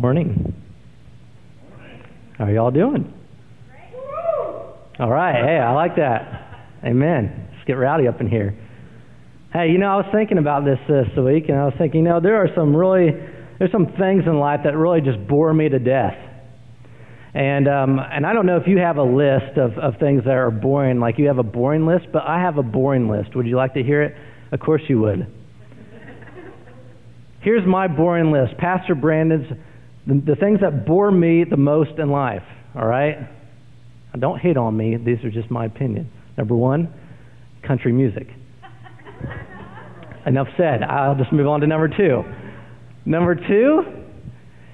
morning. How are y'all doing? All right. Hey, I like that. Amen. Let's get rowdy up in here. Hey, you know, I was thinking about this this week, and I was thinking, you know, there are some really, there's some things in life that really just bore me to death. And um, and I don't know if you have a list of, of things that are boring, like you have a boring list, but I have a boring list. Would you like to hear it? Of course you would. Here's my boring list. Pastor Brandon's the, the things that bore me the most in life, all right? Don't hate on me. These are just my opinion. Number one, country music. Enough said. I'll just move on to number two. Number two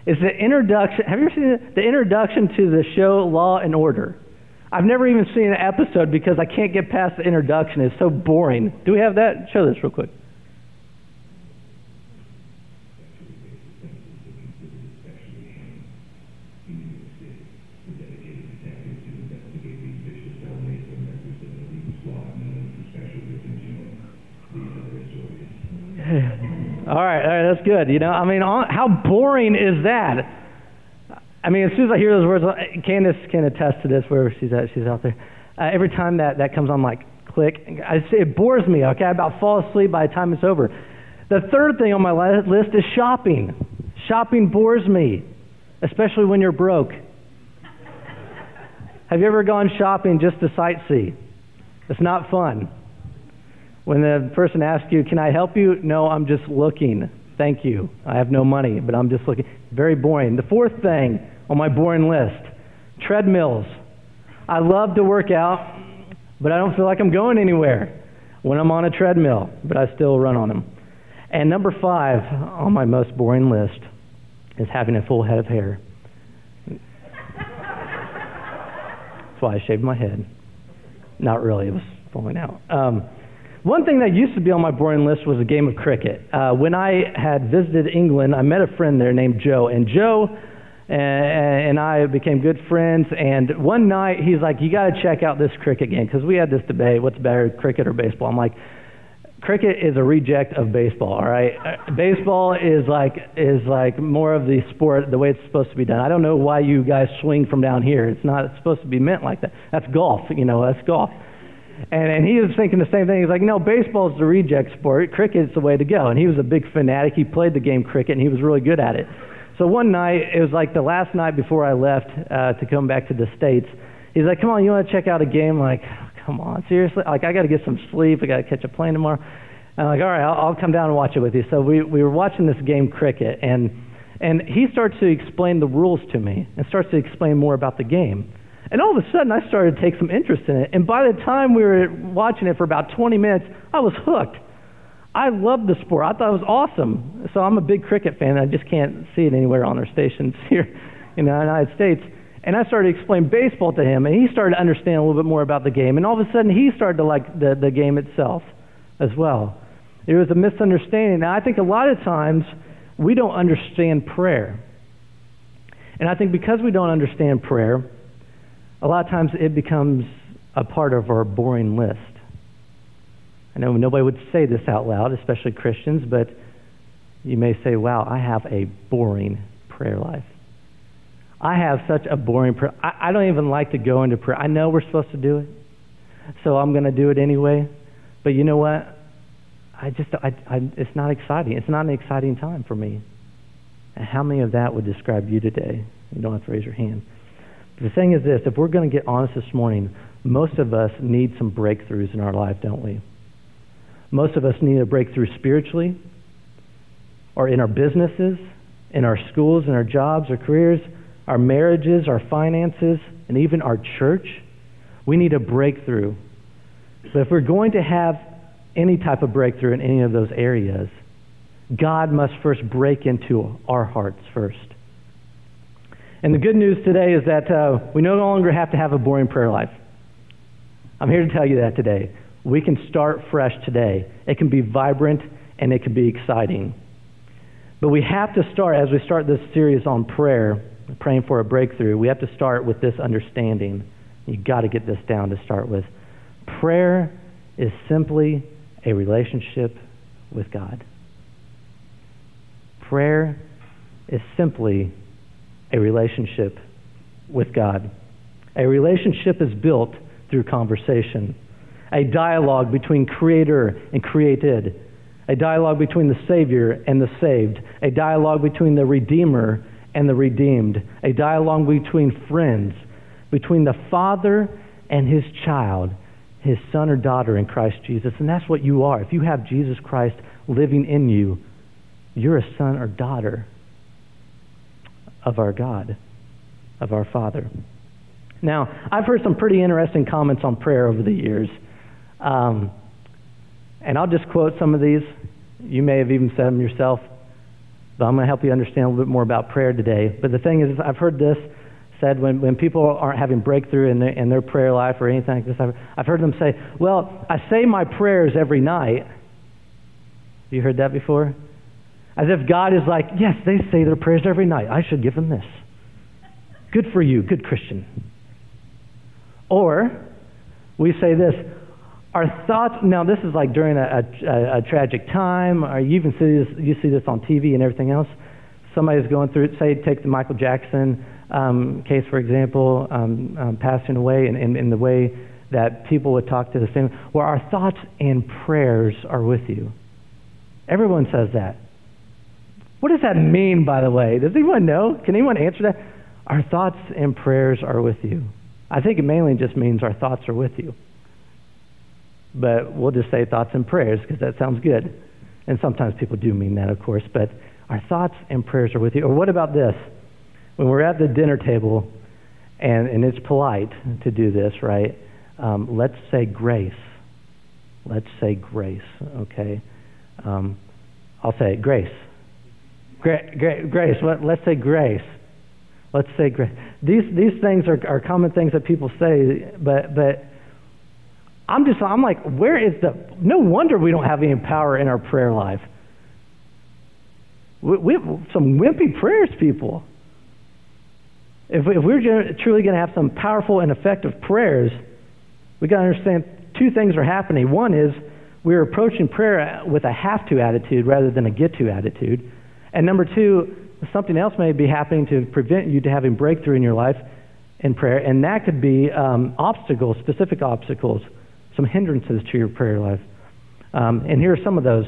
is the introduction. Have you ever seen? The introduction to the show Law and Order. I've never even seen an episode because I can't get past the introduction. It's so boring. Do we have that? Show this real quick. All right, all right, that's good. You know, I mean, how boring is that? I mean, as soon as I hear those words, Candace can attest to this wherever she's at. She's out there. Uh, every time that that comes on, like click, I say it bores me. Okay, I about fall asleep by the time it's over. The third thing on my list is shopping. Shopping bores me, especially when you're broke. Have you ever gone shopping just to sightsee? It's not fun. When the person asks you, Can I help you? No, I'm just looking. Thank you. I have no money, but I'm just looking. Very boring. The fourth thing on my boring list treadmills. I love to work out, but I don't feel like I'm going anywhere when I'm on a treadmill, but I still run on them. And number five on my most boring list is having a full head of hair. That's why I shaved my head. Not really, it was falling out. Um, one thing that used to be on my boring list was a game of cricket. Uh, when I had visited England, I met a friend there named Joe, and Joe and I became good friends. And one night, he's like, "You got to check out this cricket game," because we had this debate: what's better, cricket or baseball? I'm like, cricket is a reject of baseball. All right, uh, baseball is like is like more of the sport the way it's supposed to be done. I don't know why you guys swing from down here. It's not supposed to be meant like that. That's golf. You know, that's golf. And, and he was thinking the same thing. He's like, no, baseball is the reject sport. Cricket's the way to go. And he was a big fanatic. He played the game cricket, and he was really good at it. So one night, it was like the last night before I left uh, to come back to the States. He's like, come on, you want to check out a game? I'm like, oh, come on, seriously? Like, I got to get some sleep. I got to catch a plane tomorrow. And I'm like, all right, I'll, I'll come down and watch it with you. So we, we were watching this game cricket, and, and he starts to explain the rules to me and starts to explain more about the game. And all of a sudden, I started to take some interest in it. And by the time we were watching it for about 20 minutes, I was hooked. I loved the sport. I thought it was awesome. So I'm a big cricket fan. I just can't see it anywhere on our stations here in the United States. And I started to explain baseball to him, and he started to understand a little bit more about the game. And all of a sudden, he started to like the, the game itself as well. There was a misunderstanding. Now, I think a lot of times we don't understand prayer. And I think because we don't understand prayer, a lot of times it becomes a part of our boring list. I know nobody would say this out loud, especially Christians, but you may say, wow, I have a boring prayer life. I have such a boring prayer. I, I don't even like to go into prayer. I know we're supposed to do it, so I'm going to do it anyway. But you know what? I just, I, I, it's not exciting. It's not an exciting time for me. And how many of that would describe you today? You don't have to raise your hand. The thing is this if we're going to get honest this morning, most of us need some breakthroughs in our life, don't we? Most of us need a breakthrough spiritually, or in our businesses, in our schools, in our jobs, our careers, our marriages, our finances, and even our church. We need a breakthrough. But if we're going to have any type of breakthrough in any of those areas, God must first break into our hearts first. And the good news today is that uh, we no longer have to have a boring prayer life. I'm here to tell you that today. We can start fresh today. It can be vibrant and it can be exciting. But we have to start, as we start this series on prayer, praying for a breakthrough, we have to start with this understanding. You've got to get this down to start with. Prayer is simply a relationship with God. Prayer is simply a relationship with God. A relationship is built through conversation, a dialogue between creator and created, a dialogue between the Savior and the saved, a dialogue between the Redeemer and the redeemed, a dialogue between friends, between the Father and his child, his son or daughter in Christ Jesus. And that's what you are. If you have Jesus Christ living in you, you're a son or daughter of our God, of our Father. Now, I've heard some pretty interesting comments on prayer over the years. Um, and I'll just quote some of these. You may have even said them yourself, but I'm going to help you understand a little bit more about prayer today. But the thing is, I've heard this said when, when people aren't having breakthrough in their, in their prayer life or anything like this, I've, I've heard them say, Well, I say my prayers every night. Have you heard that before? As if God is like, Yes, they say their prayers every night. I should give them this. Good for you, good Christian. Or we say this our thoughts now this is like during a, a, a tragic time or you even see this you see this on tv and everything else somebody's going through say take the michael jackson um, case for example um, um, passing away and in, the way that people would talk to the same where our thoughts and prayers are with you everyone says that what does that mean by the way does anyone know can anyone answer that our thoughts and prayers are with you i think it mainly just means our thoughts are with you but we'll just say thoughts and prayers because that sounds good. And sometimes people do mean that, of course, but our thoughts and prayers are with you. Or what about this? When we're at the dinner table, and, and it's polite to do this, right? Um, let's say grace. Let's say grace, okay? Um, I'll say grace. Gra- gra- grace. What, let's say grace. Let's say grace. These, these things are, are common things that people say, but, but I'm just, I'm like, where is the, no wonder we don't have any power in our prayer life. We, we have some wimpy prayers, people. If, if we're truly going to have some powerful and effective prayers, we got to understand two things are happening. One is we're approaching prayer with a have to attitude rather than a get to attitude. And number two, something else may be happening to prevent you to having breakthrough in your life in prayer, and that could be um, obstacles, specific obstacles some hindrances to your prayer life. Um, and here are some of those.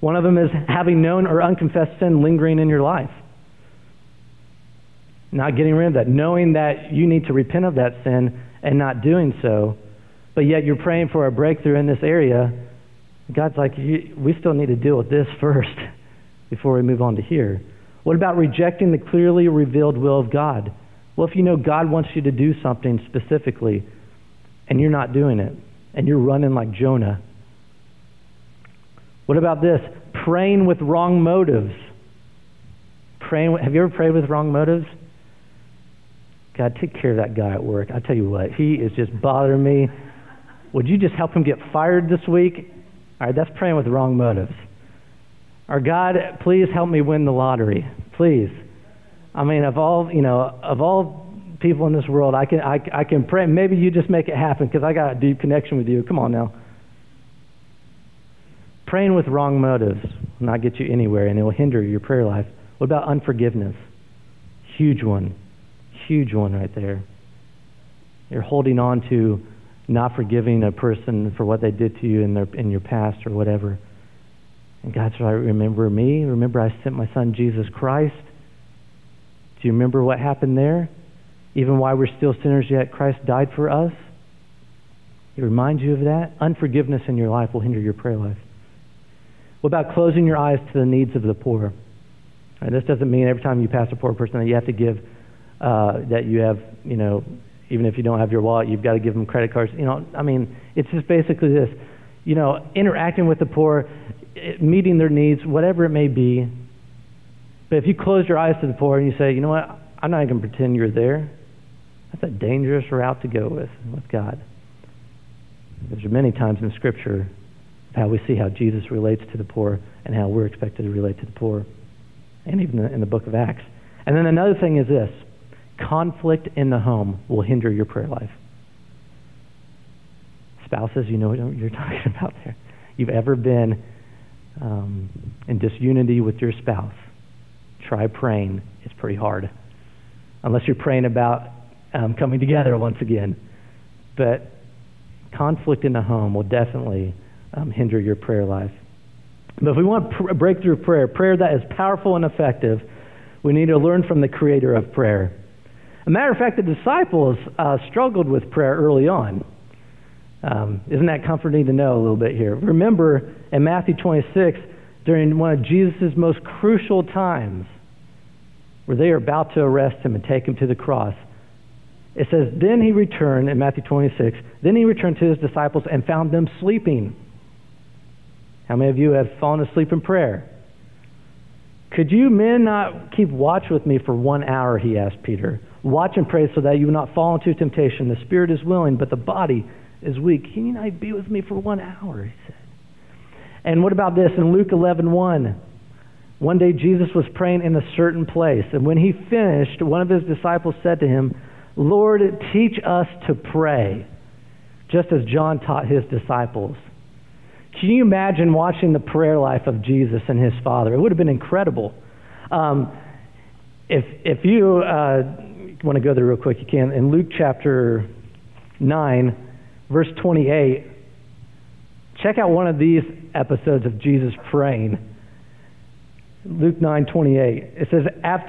One of them is having known or unconfessed sin lingering in your life. Not getting rid of that, knowing that you need to repent of that sin and not doing so, but yet you're praying for a breakthrough in this area. God's like, we still need to deal with this first before we move on to here. What about rejecting the clearly revealed will of God? Well, if you know God wants you to do something specifically and you're not doing it, and you're running like Jonah. What about this? Praying with wrong motives. Praying. Have you ever prayed with wrong motives? God, take care of that guy at work. I tell you what, he is just bothering me. Would you just help him get fired this week? All right, that's praying with wrong motives. Or God, please help me win the lottery. Please. I mean, of all you know, of all people in this world. I can, I, I can pray. Maybe you just make it happen because I got a deep connection with you. Come on now. Praying with wrong motives will not get you anywhere and it will hinder your prayer life. What about unforgiveness? Huge one. Huge one right there. You're holding on to not forgiving a person for what they did to you in, their, in your past or whatever. And God said, Remember me? Remember I sent my son Jesus Christ? Do you remember what happened there? Even while we're still sinners, yet Christ died for us. It reminds you of that. Unforgiveness in your life will hinder your prayer life. What about closing your eyes to the needs of the poor? Right, this doesn't mean every time you pass a poor person that you have to give, uh, that you have, you know, even if you don't have your wallet, you've got to give them credit cards. You know, I mean, it's just basically this, you know, interacting with the poor, meeting their needs, whatever it may be. But if you close your eyes to the poor and you say, you know what, I'm not going to pretend you're there. That's a dangerous route to go with with God. There's many times in Scripture how we see how Jesus relates to the poor and how we're expected to relate to the poor, and even in the book of Acts. And then another thing is this conflict in the home will hinder your prayer life. Spouses, you know what you're talking about there. You've ever been um, in disunity with your spouse, try praying. It's pretty hard. unless you're praying about um, coming together once again. But conflict in the home will definitely um, hinder your prayer life. But if we want pr- breakthrough prayer, prayer that is powerful and effective, we need to learn from the creator of prayer. A matter of fact, the disciples uh, struggled with prayer early on. Um, isn't that comforting to know a little bit here? Remember in Matthew 26, during one of Jesus' most crucial times, where they are about to arrest him and take him to the cross, it says, Then he returned, in Matthew 26, then he returned to his disciples and found them sleeping. How many of you have fallen asleep in prayer? Could you men not keep watch with me for one hour, he asked Peter. Watch and pray so that you will not fall into temptation. The spirit is willing, but the body is weak. Can you not be with me for one hour? He said. And what about this in Luke 11 1? One day Jesus was praying in a certain place, and when he finished, one of his disciples said to him, Lord, teach us to pray, just as John taught his disciples. Can you imagine watching the prayer life of Jesus and his Father? It would have been incredible. Um, if, if you uh, want to go there real quick, you can. In Luke chapter 9, verse 28, check out one of these episodes of Jesus praying. Luke 9:28. It says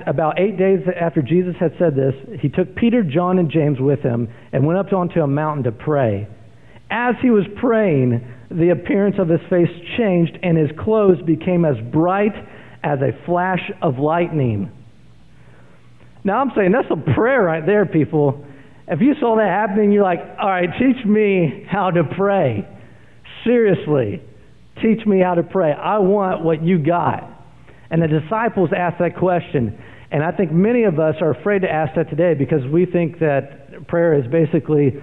about 8 days after Jesus had said this, he took Peter, John and James with him and went up onto a mountain to pray. As he was praying, the appearance of his face changed and his clothes became as bright as a flash of lightning. Now I'm saying that's a prayer right there, people. If you saw that happening, you're like, all right, teach me how to pray. Seriously, teach me how to pray. I want what you got. And the disciples asked that question. And I think many of us are afraid to ask that today because we think that prayer is basically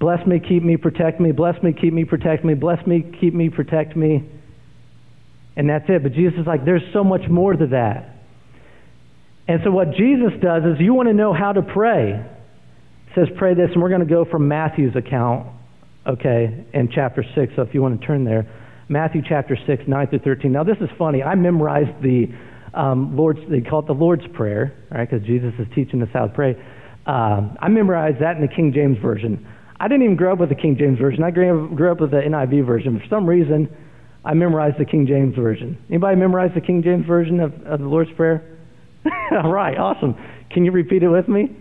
bless me, keep me, protect me, bless me, keep me, protect me, bless me, keep me, protect me. And that's it. But Jesus is like, there's so much more to that. And so what Jesus does is you want to know how to pray. Says, pray this, and we're going to go from Matthew's account, okay, in chapter 6. So if you want to turn there. Matthew chapter 6, 9 through 13. Now, this is funny. I memorized the um, Lord's, they call it the Lord's Prayer, right, because Jesus is teaching us how to pray. Um, I memorized that in the King James Version. I didn't even grow up with the King James Version. I grew up, grew up with the NIV version. For some reason, I memorized the King James Version. Anybody memorize the King James Version of, of the Lord's Prayer? All right, awesome. Can you repeat it with me?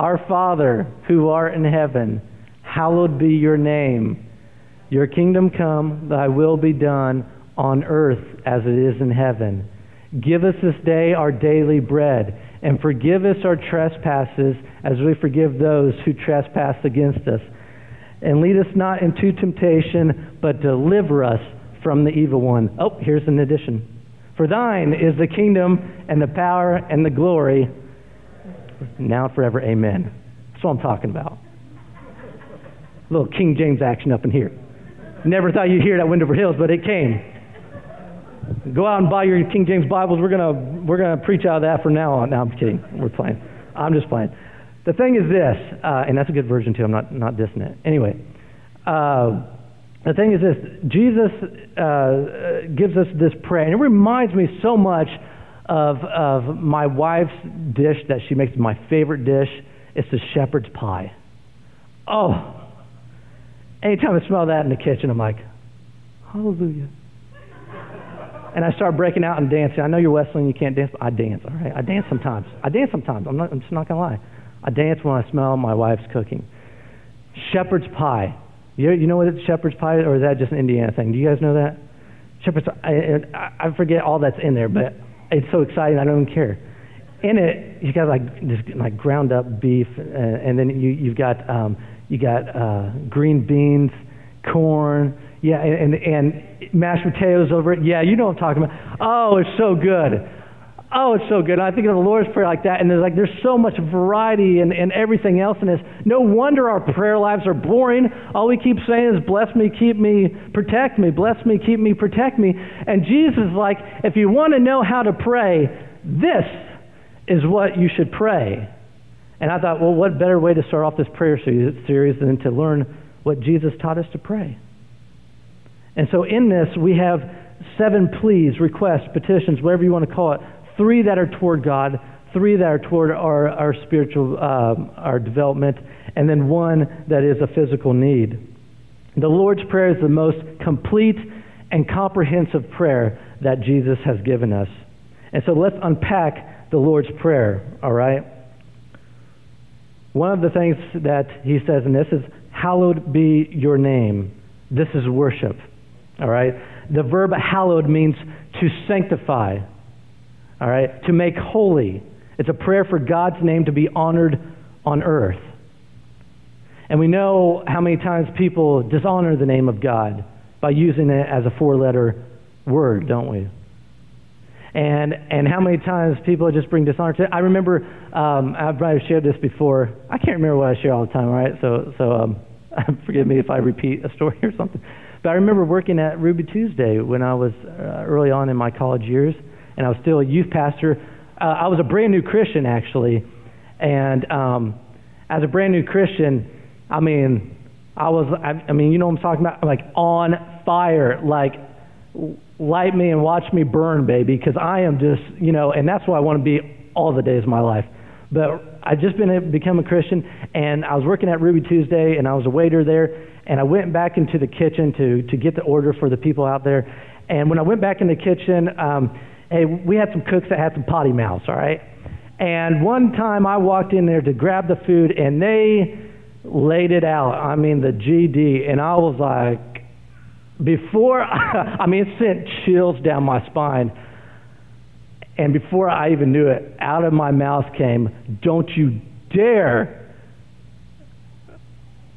Our Father, who art in heaven, hallowed be your name. Your kingdom come, thy will be done on earth as it is in heaven. Give us this day our daily bread, and forgive us our trespasses as we forgive those who trespass against us. And lead us not into temptation, but deliver us from the evil one. Oh, here's an addition. For thine is the kingdom and the power and the glory, now and forever. Amen. That's what I'm talking about. A little King James action up in here. Never thought you'd hear that Windover Hills, but it came. Go out and buy your King James Bibles. We're gonna we're gonna preach out of that from now on. No, I'm kidding. We're playing. I'm just playing. The thing is this, uh, and that's a good version too. I'm not not dissing it. Anyway, uh, the thing is this: Jesus uh, gives us this prayer, and it reminds me so much of of my wife's dish that she makes my favorite dish. It's the shepherd's pie. Oh, anytime I smell that in the kitchen, I'm like, Hallelujah. And I start breaking out and dancing. I know you're Wesleyan, you can't dance, but I dance, all right? I dance sometimes. I dance sometimes. I'm, not, I'm just not going to lie. I dance when I smell my wife's cooking. Shepherd's pie. You, you know what it's shepherd's pie, or is that just an Indiana thing? Do you guys know that? Shepherd's I, I forget all that's in there, but it's so exciting, I don't even care. In it, you got like this like ground up beef, uh, and then you, you've got um, you got uh, green beans, corn, yeah, and, and mashed potatoes over it. Yeah, you know what I'm talking about. Oh, it's so good. Oh, it's so good. I think of the Lord's Prayer like that, and there's like there's so much variety and, and everything else in this. No wonder our prayer lives are boring. All we keep saying is, "Bless me, keep me, protect me. Bless me, keep me, protect me." And Jesus is like, if you want to know how to pray, this is what you should pray. And I thought, well, what better way to start off this prayer series than to learn what Jesus taught us to pray? And so in this, we have seven pleas, requests, petitions, whatever you want to call it, three that are toward God, three that are toward our, our spiritual, um, our development, and then one that is a physical need. The Lord's Prayer is the most complete and comprehensive prayer that Jesus has given us. And so let's unpack the Lord's Prayer, all right? One of the things that he says in this is, Hallowed be your name. This is worship, all right? The verb hallowed means to sanctify, all right? To make holy. It's a prayer for God's name to be honored on earth. And we know how many times people dishonor the name of God by using it as a four letter word, don't we? And, and how many times people just bring dishonor to it. I remember, um, I've probably shared this before. I can't remember what I share all the time, right? So, so um, forgive me if I repeat a story or something. But I remember working at Ruby Tuesday when I was uh, early on in my college years, and I was still a youth pastor. Uh, I was a brand new Christian, actually. And um, as a brand new Christian, I mean, I was, I, I mean, you know what I'm talking about? I'm Like on fire, like light me and watch me burn, baby, because I am just, you know, and that's what I want to be all the days of my life. But I just been a, become a Christian, and I was working at Ruby Tuesday, and I was a waiter there, and I went back into the kitchen to to get the order for the people out there. And when I went back in the kitchen, um, hey, we had some cooks that had some potty mouths, all right. And one time I walked in there to grab the food, and they laid it out. I mean, the GD, and I was like, before, I mean, it sent chills down my spine. And before I even knew it, out of my mouth came, Don't you dare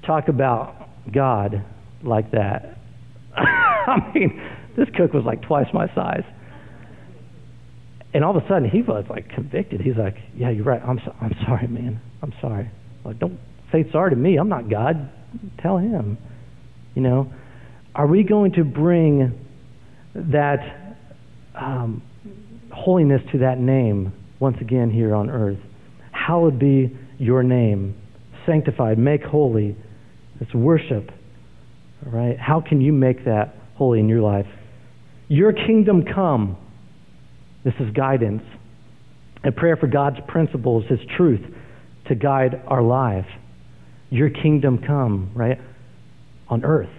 talk about God like that. I mean, this cook was like twice my size. And all of a sudden, he was like convicted. He's like, "Yeah, you're right. I'm so, I'm sorry, man. I'm sorry. Like, don't say sorry to me. I'm not God. Tell him. You know, are we going to bring that um, holiness to that name once again here on earth? Hallowed be your name, sanctified, make holy. It's worship. right? How can you make that holy in your life? Your kingdom come. This is guidance. A prayer for God's principles, His truth, to guide our life. Your kingdom come, right? On earth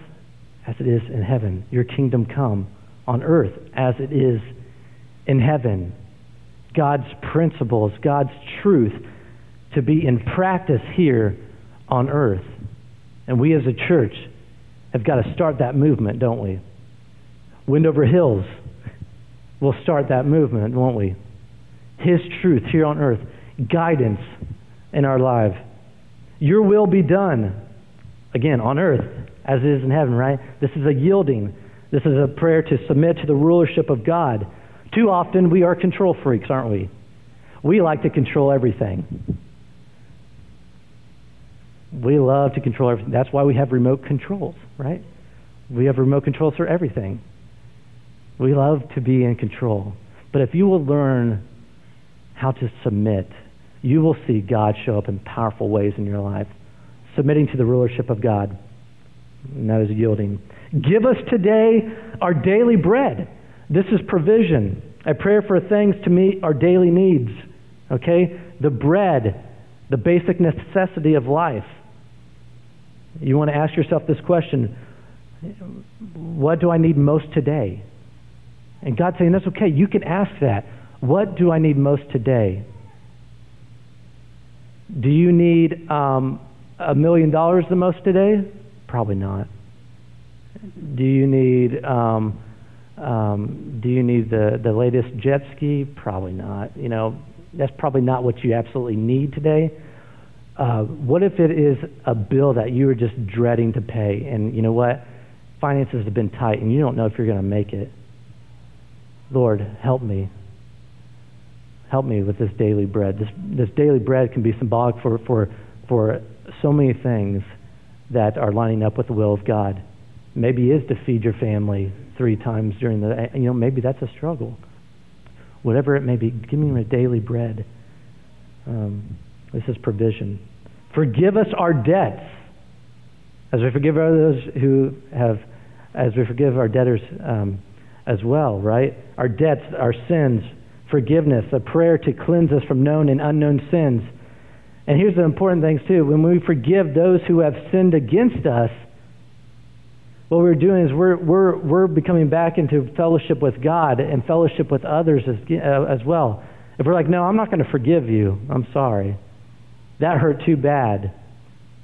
as it is in heaven. Your kingdom come on earth as it is in heaven. God's principles, God's truth to be in practice here on earth. And we as a church have got to start that movement, don't we? Windover Hills will start that movement, won't we? His truth here on earth, guidance in our lives. Your will be done, again, on earth as it is in heaven, right? This is a yielding. This is a prayer to submit to the rulership of God. Too often we are control freaks, aren't we? We like to control everything. We love to control everything. That's why we have remote controls, right? We have remote controls for everything. We love to be in control. But if you will learn how to submit, you will see God show up in powerful ways in your life. Submitting to the rulership of God and that is yielding. Give us today our daily bread. This is provision, a prayer for things to meet our daily needs. Okay? The bread, the basic necessity of life. You want to ask yourself this question What do I need most today? And God's saying, That's okay. You can ask that. What do I need most today? Do you need um, a million dollars the most today? Probably not. Do you need um, um, do you need the the latest jet ski? Probably not. You know, that's probably not what you absolutely need today. Uh, what if it is a bill that you are just dreading to pay, and you know what, finances have been tight, and you don't know if you're going to make it? Lord, help me. Help me with this daily bread. This this daily bread can be symbolic for for for so many things that are lining up with the will of God. Maybe is to feed your family three times during the. You know, maybe that's a struggle. Whatever it may be, give me my daily bread. Um, this is provision. Forgive us our debts, as we forgive others who have, as we forgive our debtors um, as well. Right? Our debts, our sins. forgiveness, a prayer to cleanse us from known and unknown sins. And here's the important things, too. When we forgive those who have sinned against us, what we're doing is we're, we're, we're becoming back into fellowship with God and fellowship with others as, uh, as well. If we're like, no, I'm not going to forgive you, I'm sorry. That hurt too bad.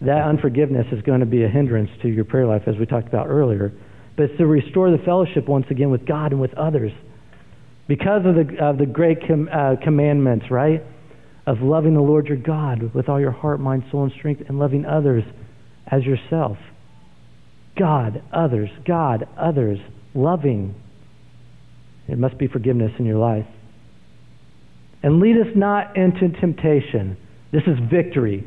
That unforgiveness is going to be a hindrance to your prayer life, as we talked about earlier. But it's to restore the fellowship once again with God and with others. Because of the, of the great com, uh, commandments, right? Of loving the Lord your God with all your heart, mind, soul, and strength, and loving others as yourself. God, others, God, others, loving. There must be forgiveness in your life. And lead us not into temptation. This is victory.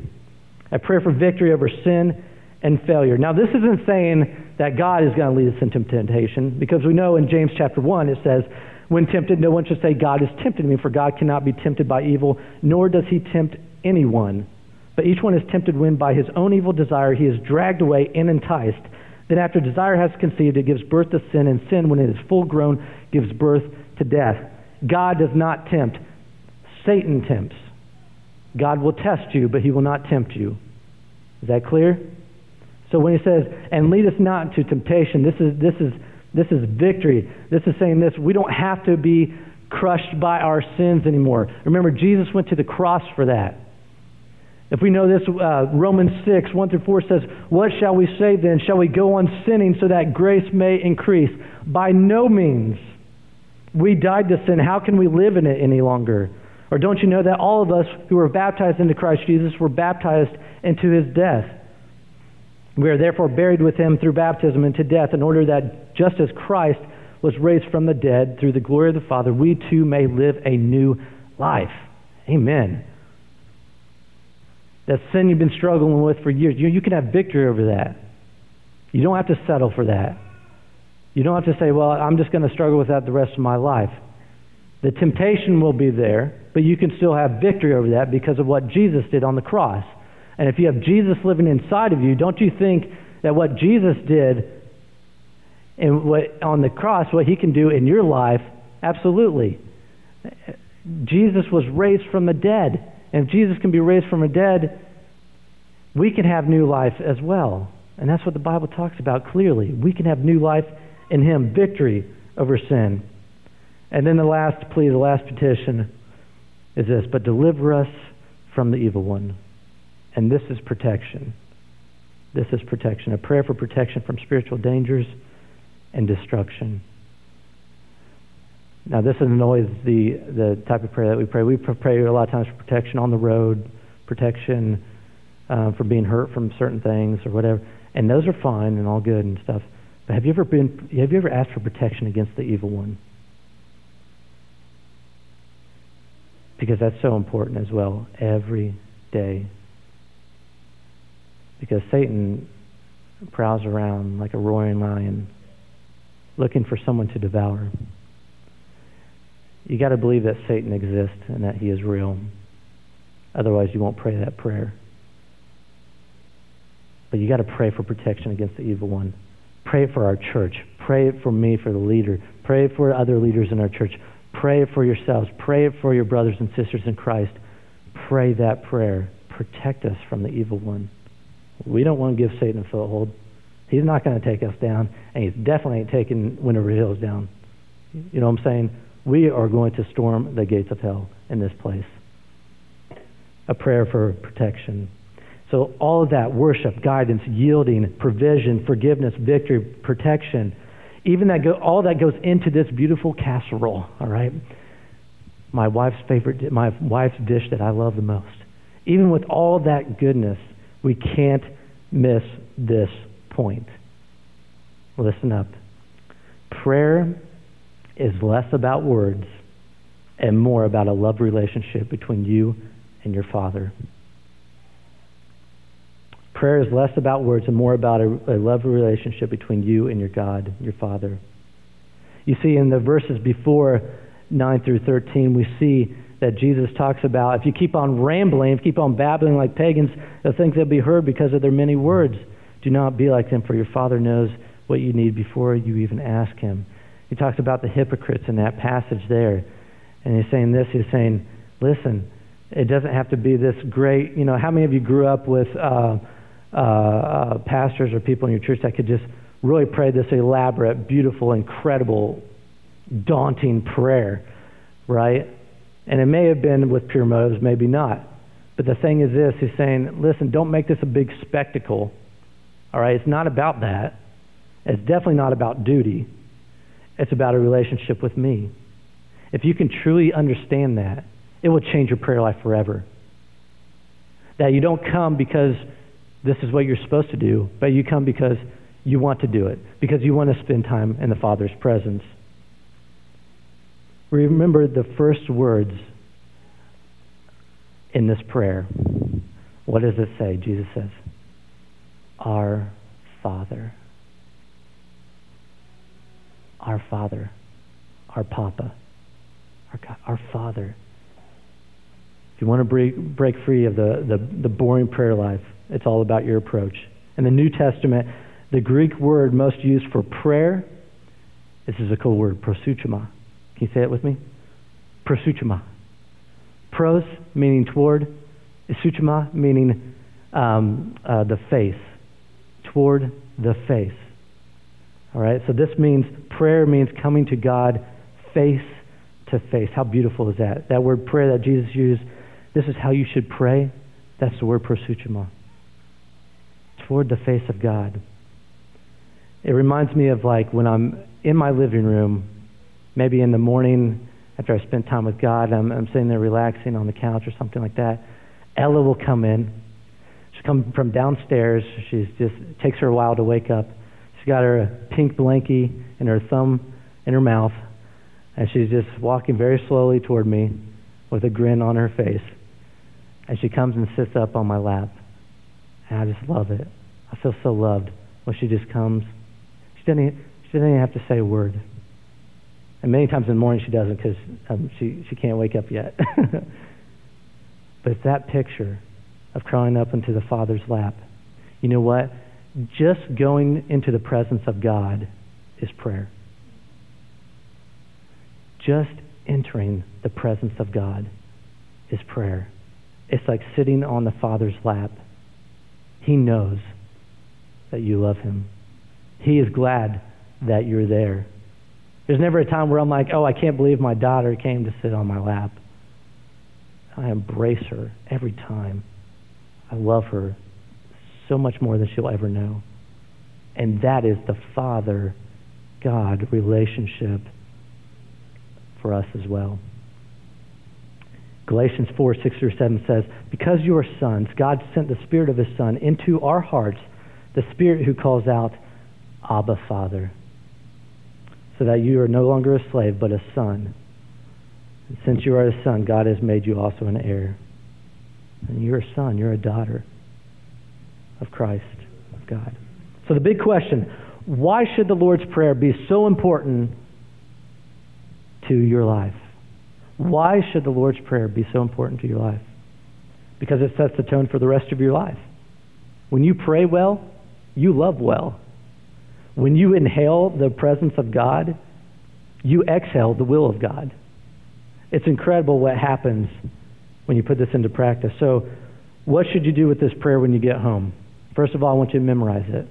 A prayer for victory over sin and failure. Now, this isn't saying that God is going to lead us into temptation, because we know in James chapter 1 it says, When tempted, no one should say, God has tempted me, for God cannot be tempted by evil, nor does he tempt anyone. But each one is tempted when by his own evil desire he is dragged away and enticed. Then, after desire has conceived, it gives birth to sin, and sin, when it is full grown, gives birth to death. God does not tempt, Satan tempts. God will test you, but he will not tempt you. Is that clear? So when he says, and lead us not into temptation, this is, this is, this is victory. This is saying this we don't have to be crushed by our sins anymore. Remember, Jesus went to the cross for that. If we know this, uh, Romans 6, 1 through 4 says, What shall we say then? Shall we go on sinning so that grace may increase? By no means. We died to sin. How can we live in it any longer? Or don't you know that all of us who were baptized into Christ Jesus were baptized into his death? We are therefore buried with him through baptism into death, in order that just as Christ was raised from the dead through the glory of the Father, we too may live a new life. Amen. That sin you've been struggling with for years, you, you can have victory over that. You don't have to settle for that. You don't have to say, well, I'm just going to struggle with that the rest of my life. The temptation will be there, but you can still have victory over that because of what Jesus did on the cross. And if you have Jesus living inside of you, don't you think that what Jesus did what on the cross, what he can do in your life, absolutely. Jesus was raised from the dead. And if Jesus can be raised from the dead, we can have new life as well. And that's what the Bible talks about clearly. We can have new life in him, victory over sin. And then the last plea, the last petition is this But deliver us from the evil one. And this is protection. This is protection. A prayer for protection from spiritual dangers and destruction. Now, this isn't always the, the type of prayer that we pray. We pray a lot of times for protection on the road, protection uh, for being hurt from certain things or whatever. And those are fine and all good and stuff. But have you ever been? Have you ever asked for protection against the evil one? Because that's so important as well, every day. Because Satan prowls around like a roaring lion, looking for someone to devour. You got to believe that Satan exists and that he is real. Otherwise, you won't pray that prayer. But you got to pray for protection against the evil one. Pray for our church. Pray for me, for the leader. Pray for other leaders in our church. Pray for yourselves. Pray for your brothers and sisters in Christ. Pray that prayer. Protect us from the evil one. We don't want to give Satan a foothold. He's not going to take us down, and he's definitely ain't taking Windover Hills down. You know what I'm saying? We are going to storm the gates of hell in this place. A prayer for protection. So, all of that worship, guidance, yielding, provision, forgiveness, victory, protection even that go, all that goes into this beautiful casserole, all right? My wife's favorite, my wife's dish that I love the most. Even with all that goodness, we can't miss this point. Listen up. Prayer is less about words and more about a love relationship between you and your Father. Prayer is less about words and more about a, a love relationship between you and your God, your Father. You see, in the verses before 9 through 13, we see that Jesus talks about if you keep on rambling, if you keep on babbling like pagans, they'll think they'll be heard because of their many words. Do not be like them, for your Father knows what you need before you even ask Him. He talks about the hypocrites in that passage there. And he's saying this, he's saying, listen, it doesn't have to be this great, you know, how many of you grew up with uh, uh, uh, pastors or people in your church that could just really pray this elaborate, beautiful, incredible, daunting prayer, right? And it may have been with pure motives, maybe not. But the thing is this he's saying, listen, don't make this a big spectacle. All right? It's not about that. It's definitely not about duty. It's about a relationship with me. If you can truly understand that, it will change your prayer life forever. That you don't come because this is what you're supposed to do, but you come because you want to do it, because you want to spend time in the Father's presence. Remember the first words in this prayer. What does it say? Jesus says, Our Father. Our Father. Our Papa. Our God. Our Father. If you want to break, break free of the, the, the boring prayer life, it's all about your approach. In the New Testament, the Greek word most used for prayer, this is a cool word, proseuchema. Can you say it with me? Prosuchima. Pros meaning toward, suchma meaning um, uh, the face, toward the face. All right, so this means prayer means coming to God face to face. How beautiful is that? That word prayer that Jesus used, this is how you should pray. That's the word prosuchima. Toward the face of God. It reminds me of like when I'm in my living room, maybe in the morning after I spent time with God, I'm, I'm sitting there relaxing on the couch or something like that. Ella will come in. She'll come from downstairs. She's just it takes her a while to wake up. She's got her pink blankie and her thumb in her mouth, and she's just walking very slowly toward me with a grin on her face. And she comes and sits up on my lap, and I just love it. I feel so loved when she just comes. She doesn't. She doesn't even have to say a word. And many times in the morning she doesn't because um, she, she can't wake up yet. but it's that picture of crawling up into the Father's lap. You know what? Just going into the presence of God is prayer. Just entering the presence of God is prayer. It's like sitting on the Father's lap. He knows that you love Him. He is glad that you're there. There's never a time where I'm like, oh, I can't believe my daughter came to sit on my lap. I embrace her every time. I love her so much more than she'll ever know. And that is the Father God relationship for us as well. Galatians 4 6 through 7 says, Because you are sons, God sent the Spirit of His Son into our hearts, the Spirit who calls out, Abba, Father so that you are no longer a slave, but a son. And since you are a son, God has made you also an heir. And you're a son, you're a daughter of Christ, of God. So the big question why should the Lord's Prayer be so important to your life? Why should the Lord's Prayer be so important to your life? Because it sets the tone for the rest of your life. When you pray well, you love well. When you inhale the presence of God, you exhale the will of God. It's incredible what happens when you put this into practice. So, what should you do with this prayer when you get home? First of all, I want you to memorize it.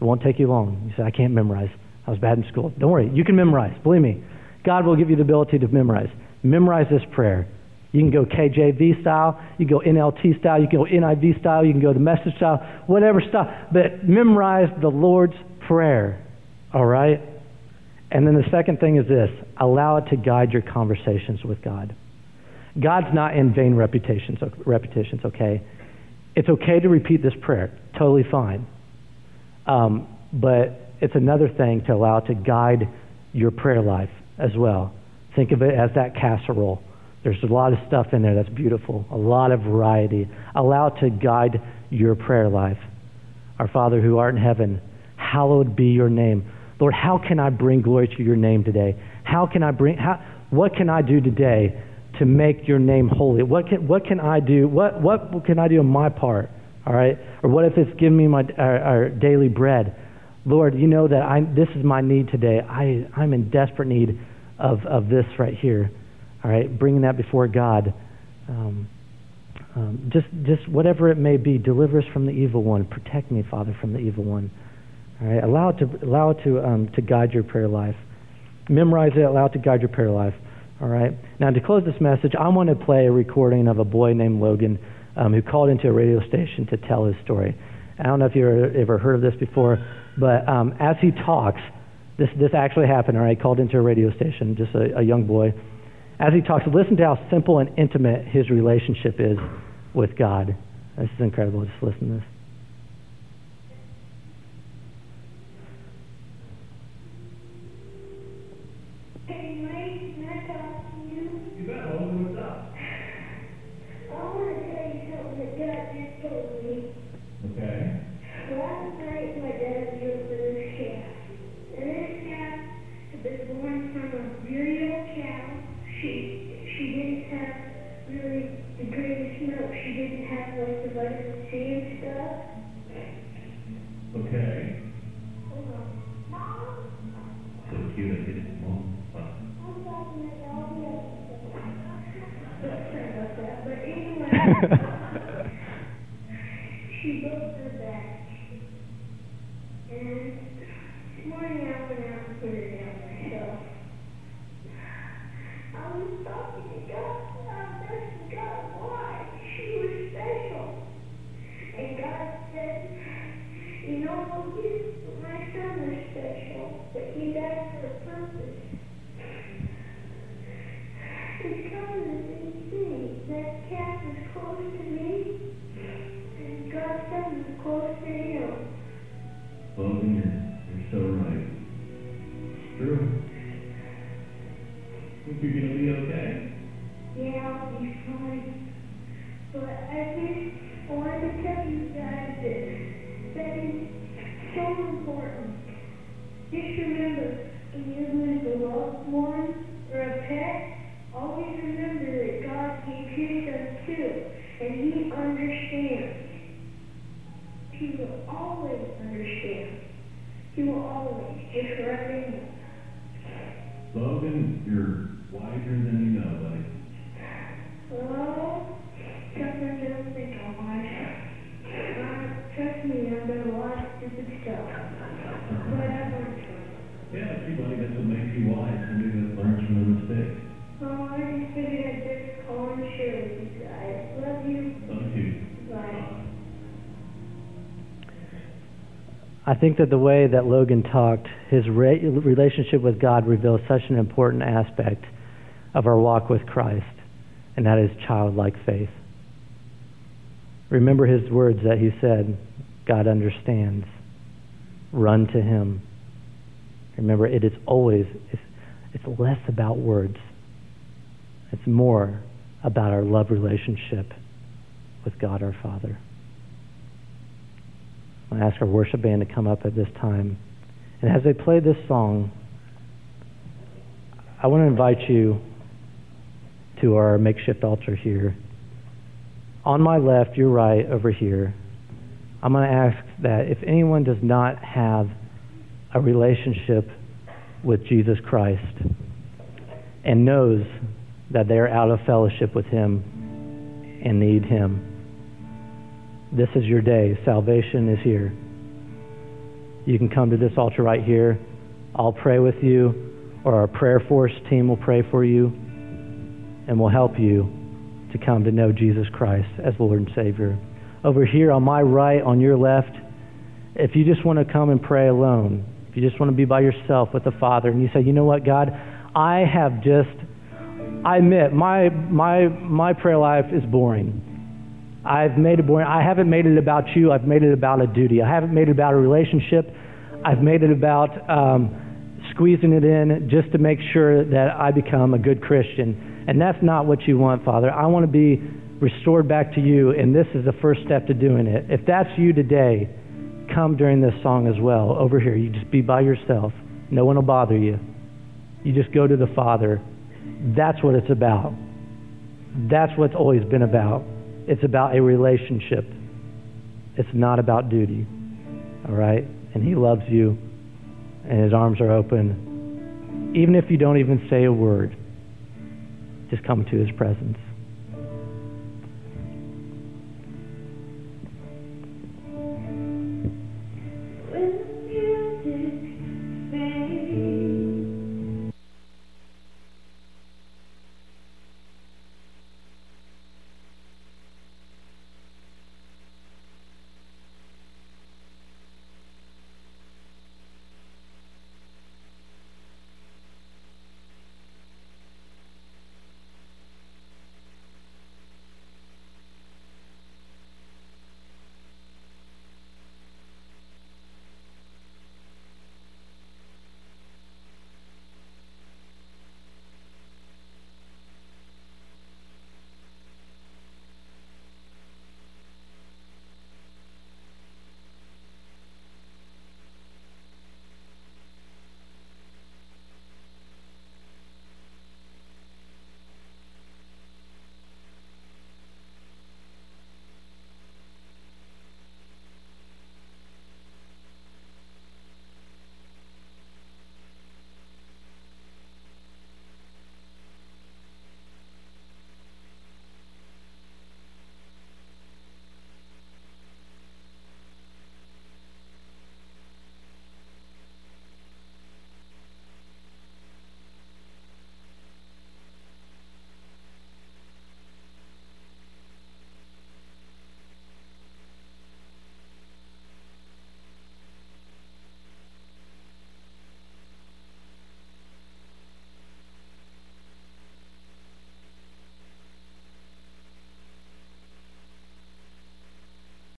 It won't take you long. You say, I can't memorize. I was bad in school. Don't worry. You can memorize. Believe me. God will give you the ability to memorize. Memorize this prayer. You can go KJV style, you can go NLT style, you can go NIV style, you can go the message style, whatever style. But memorize the Lord's prayer. All right? And then the second thing is this allow it to guide your conversations with God. God's not in vain repetitions, repetitions okay? It's okay to repeat this prayer, totally fine. Um, but it's another thing to allow it to guide your prayer life as well. Think of it as that casserole. There's a lot of stuff in there that's beautiful, a lot of variety. Allow it to guide your prayer life. Our Father who art in heaven, hallowed be your name. Lord, how can I bring glory to your name today? How can I bring, how, what can I do today to make your name holy? What can, what can I do? What, what can I do on my part? All right? Or what if it's giving me my our, our daily bread? Lord, you know that I, this is my need today. I, I'm in desperate need of, of this right here. All right, bringing that before God. Um, um, just, just whatever it may be, deliver us from the evil one. Protect me, Father, from the evil one. All right, allow it to allow it to um, to guide your prayer life. Memorize it. Allow it to guide your prayer life. All right. Now, to close this message, I want to play a recording of a boy named Logan um, who called into a radio station to tell his story. I don't know if you've ever, heard of this before, but um, as he talks, this this actually happened. All right, called into a radio station, just a, a young boy. As he talks, listen to how simple and intimate his relationship is with God. This is incredible. Just listen to this. didn't have really the greatest milk. She didn't have like the vitamin C and stuff. Okay. I think that the way that Logan talked, his re- relationship with God reveals such an important aspect of our walk with Christ, and that is childlike faith. Remember his words that he said, God understands. Run to him. Remember, it is always, it's, it's less about words. It's more about our love relationship with God our Father. I ask our worship band to come up at this time. And as they play this song, I want to invite you to our makeshift altar here. On my left, your right, over here, I'm going to ask that if anyone does not have a relationship with Jesus Christ and knows that they are out of fellowship with Him and need Him, this is your day. Salvation is here. You can come to this altar right here. I'll pray with you, or our prayer force team will pray for you, and we'll help you to come to know Jesus Christ as Lord and Savior. Over here on my right, on your left, if you just want to come and pray alone, if you just want to be by yourself with the Father, and you say, you know what, God, I have just, I admit, my, my, my prayer life is boring. I've made it. I haven't made it about you. I've made it about a duty. I haven't made it about a relationship. I've made it about um, squeezing it in just to make sure that I become a good Christian. And that's not what you want, Father. I want to be restored back to you, and this is the first step to doing it. If that's you today, come during this song as well. Over here, you just be by yourself. No one will bother you. You just go to the Father. That's what it's about. That's what's always been about. It's about a relationship. It's not about duty. All right? And He loves you, and His arms are open. Even if you don't even say a word, just come to his presence.